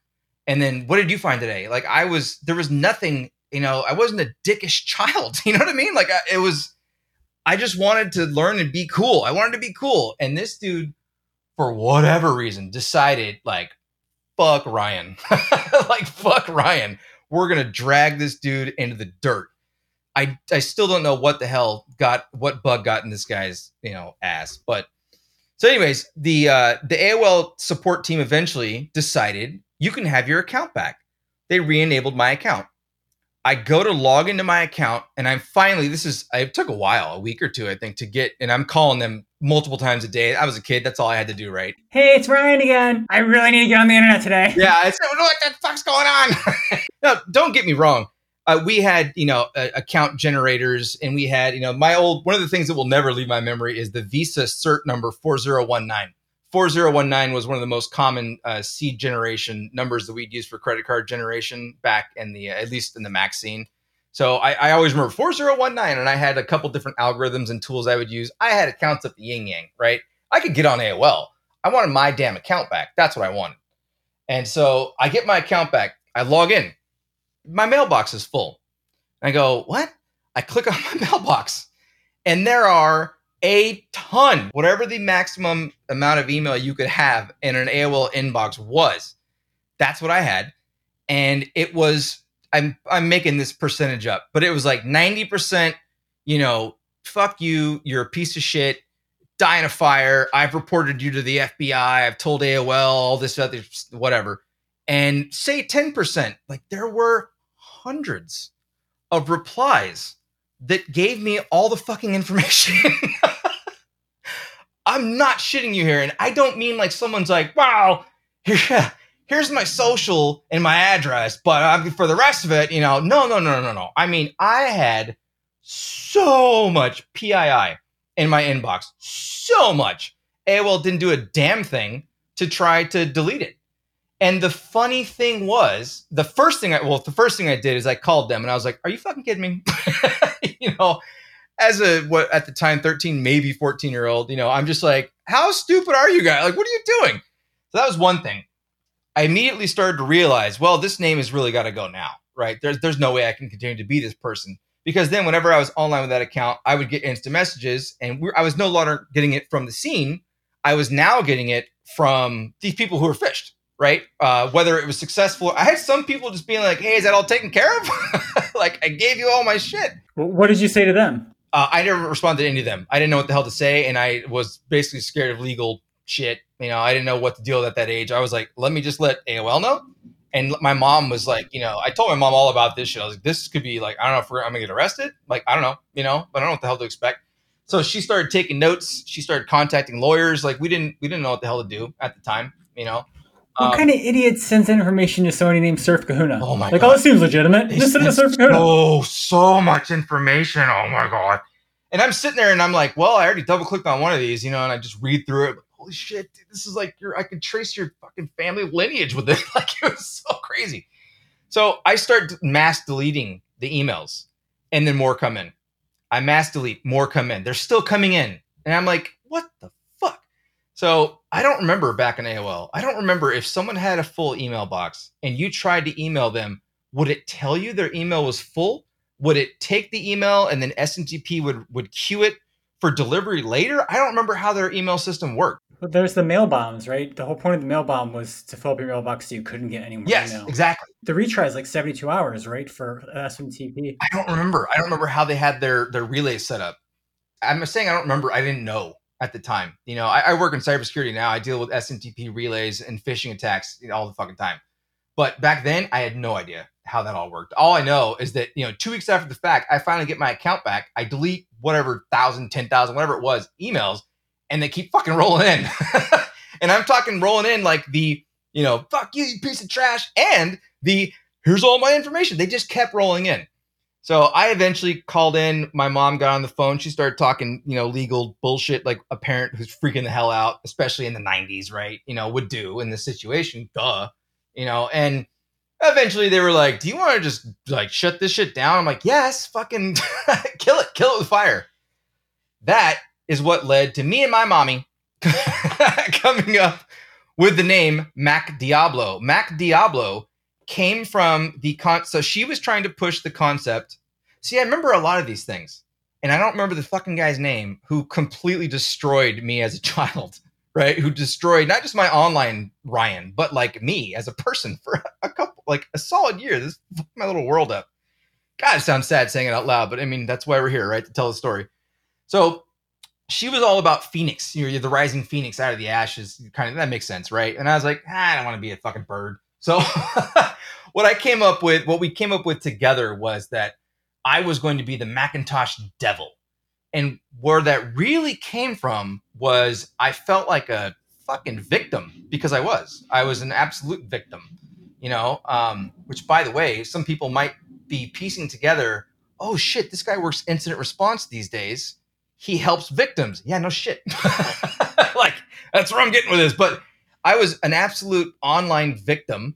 And then what did you find today? Like I was there was nothing, you know, I wasn't a dickish child. You know what I mean? Like I, it was I just wanted to learn and be cool. I wanted to be cool. And this dude, for whatever reason, decided like, fuck Ryan. like, fuck Ryan. We're gonna drag this dude into the dirt. I I still don't know what the hell got what bug got in this guy's, you know, ass. But so, anyways, the uh the AOL support team eventually decided you can have your account back. They re-enabled my account. I go to log into my account and I'm finally this is it took a while, a week or two I think to get and I'm calling them multiple times a day. I was a kid. That's all I had to do, right? Hey, it's Ryan again. I really need to get on the internet today. Yeah, it's what the fuck's going on? no, don't get me wrong. Uh, we had, you know, uh, account generators, and we had, you know, my old one of the things that will never leave my memory is the Visa cert number four zero one nine. 4019 was one of the most common uh, seed generation numbers that we'd use for credit card generation back in the, at least in the Mac scene. So I, I, always remember 4019, and I had a couple different algorithms and tools I would use. I had accounts at the yin yang, right? I could get on AOL. I wanted my damn account back. That's what I wanted. And so I get my account back. I log in. My mailbox is full. I go, what? I click on my mailbox, and there are a ton, whatever the maximum amount of email you could have in an AOL inbox was. That's what I had. And it was, I'm, I'm making this percentage up, but it was like 90%, you know, fuck you, you're a piece of shit, die in a fire. I've reported you to the FBI. I've told AOL all this other, whatever. And say 10%, like there were hundreds of replies that gave me all the fucking information. I'm not shitting you here. And I don't mean like someone's like, wow, here, here's my social and my address, but uh, for the rest of it, you know, no, no, no, no, no. I mean, I had so much PII in my inbox, so much. AOL didn't do a damn thing to try to delete it. And the funny thing was, the first thing I well, the first thing I did is I called them and I was like, "Are you fucking kidding me?" you know, as a what at the time 13 maybe 14 year old you know i'm just like how stupid are you guys? Like what are you doing? So that was one thing. I immediately started to realize well this name has really got to go now right? There's there's no way i can continue to be this person. Because then whenever i was online with that account i would get instant messages and i was no longer getting it from the scene. I was now getting it from these people who were phished right uh, whether it was successful i had some people just being like hey is that all taken care of like i gave you all my shit what did you say to them uh, I never responded to any of them. I didn't know what the hell to say, and I was basically scared of legal shit. You know, I didn't know what to deal with at that age. I was like, let me just let AOL know. And my mom was like, you know, I told my mom all about this shit. I was like, this could be like, I don't know if I'm gonna get arrested. Like, I don't know, you know, but I don't know what the hell to expect. So she started taking notes. She started contacting lawyers. Like, we didn't, we didn't know what the hell to do at the time, you know. What um, kind of idiot sends information to somebody named Surf Kahuna? Oh my like, god! oh, it seems legitimate. Just send it to Surf Kahuna. Oh, so much information. Oh my god! And I'm sitting there and I'm like, well, I already double clicked on one of these, you know, and I just read through it. Holy shit, dude, this is like your I can trace your fucking family lineage with it. like it was so crazy. So I start mass deleting the emails and then more come in. I mass delete, more come in. They're still coming in. And I'm like, what the fuck? So I don't remember back in AOL. I don't remember if someone had a full email box and you tried to email them, would it tell you their email was full would it take the email and then SMTP would would queue it for delivery later? I don't remember how their email system worked. But there's the mail bombs, right? The whole point of the mail bomb was to fill up your mailbox so you couldn't get any more yes, email. exactly. The retry is like 72 hours, right, for SMTP. I don't remember. I don't remember how they had their their relays set up. I'm saying I don't remember. I didn't know at the time. You know, I, I work in cybersecurity now. I deal with SMTP relays and phishing attacks you know, all the fucking time. But back then, I had no idea how that all worked. All I know is that, you know, two weeks after the fact, I finally get my account back. I delete whatever thousand, ten thousand, whatever it was, emails, and they keep fucking rolling in. and I'm talking rolling in like the, you know, fuck you, you piece of trash, and the here's all my information. They just kept rolling in. So I eventually called in. My mom got on the phone. She started talking, you know, legal bullshit like a parent who's freaking the hell out, especially in the 90s, right? You know, would do in this situation. Duh you know, and eventually they were like, "Do you want to just like shut this shit down?" I'm like, "Yes, fucking kill it, kill it with fire." That is what led to me and my mommy coming up with the name Mac Diablo. Mac Diablo came from the con. So she was trying to push the concept. See, I remember a lot of these things, and I don't remember the fucking guy's name who completely destroyed me as a child right? Who destroyed not just my online Ryan, but like me as a person for a couple, like a solid year. This my little world up. God, it sounds sad saying it out loud, but I mean that's why we're here, right? To tell the story. So she was all about Phoenix. You know, the rising Phoenix out of the ashes. Kind of that makes sense, right? And I was like, ah, I don't want to be a fucking bird. So what I came up with, what we came up with together was that I was going to be the Macintosh devil And where that really came from was I felt like a fucking victim because I was. I was an absolute victim, you know. Um, which, by the way, some people might be piecing together. Oh shit, this guy works incident response these days. He helps victims. Yeah, no shit. like that's where I'm getting with this. But I was an absolute online victim,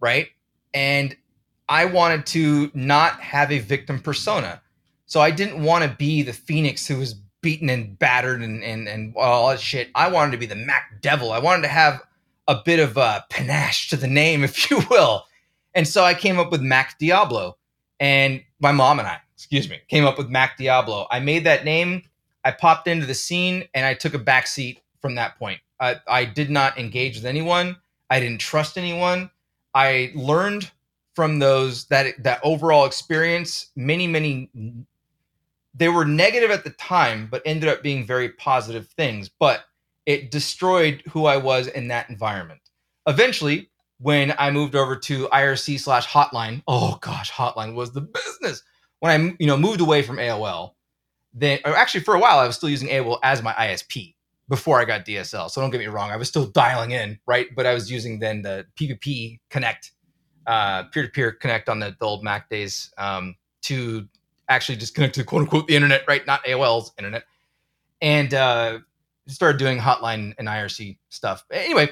right? And I wanted to not have a victim persona. So I didn't want to be the Phoenix who was beaten and battered and and and all that shit. I wanted to be the Mac Devil. I wanted to have a bit of a panache to the name, if you will. And so I came up with Mac Diablo, and my mom and I, excuse me, came up with Mac Diablo. I made that name. I popped into the scene, and I took a back seat from that point. I, I did not engage with anyone. I didn't trust anyone. I learned from those that that overall experience many many they were negative at the time, but ended up being very positive things. But it destroyed who I was in that environment. Eventually, when I moved over to IRC slash Hotline, oh gosh, Hotline was the business. When I you know moved away from AOL, then actually for a while I was still using AOL as my ISP before I got DSL. So don't get me wrong, I was still dialing in, right? But I was using then the PPP Connect, uh, peer-to-peer Connect on the, the old Mac days um, to actually just connect to quote unquote the internet, right? Not AOL's internet. And uh, started doing hotline and IRC stuff. Anyway,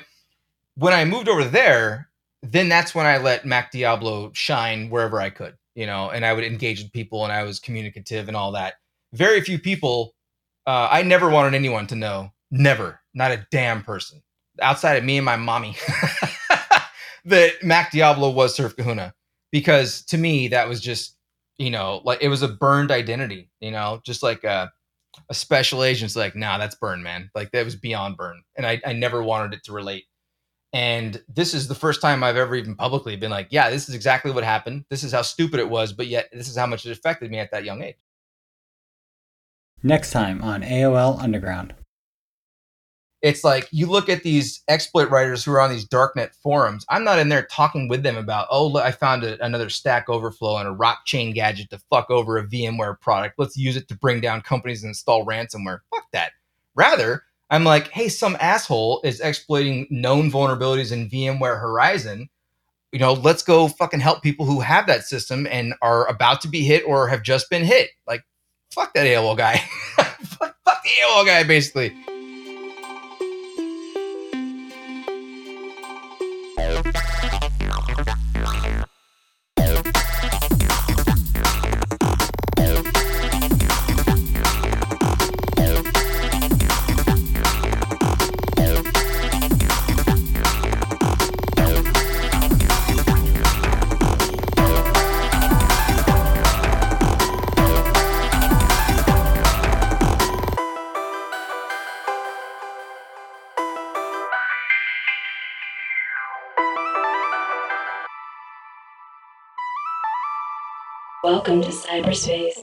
when I moved over there, then that's when I let Mac Diablo shine wherever I could, you know, and I would engage with people and I was communicative and all that. Very few people, uh, I never wanted anyone to know, never, not a damn person outside of me and my mommy, that Mac Diablo was Surf Kahuna. Because to me, that was just you know, like it was a burned identity, you know, just like a, a special agent's like, nah, that's burn, man. Like that was beyond burn. And I, I never wanted it to relate. And this is the first time I've ever even publicly been like, yeah, this is exactly what happened. This is how stupid it was, but yet this is how much it affected me at that young age. Next time on AOL Underground it's like you look at these exploit writers who are on these darknet forums. I'm not in there talking with them about, oh, look, I found a, another Stack Overflow and a ROP chain gadget to fuck over a VMware product. Let's use it to bring down companies and install ransomware. Fuck that. Rather, I'm like, hey, some asshole is exploiting known vulnerabilities in VMware Horizon. You know, let's go fucking help people who have that system and are about to be hit or have just been hit. Like, fuck that AOL guy. fuck, fuck the AOL guy, basically. Thank you. Welcome to cyberspace.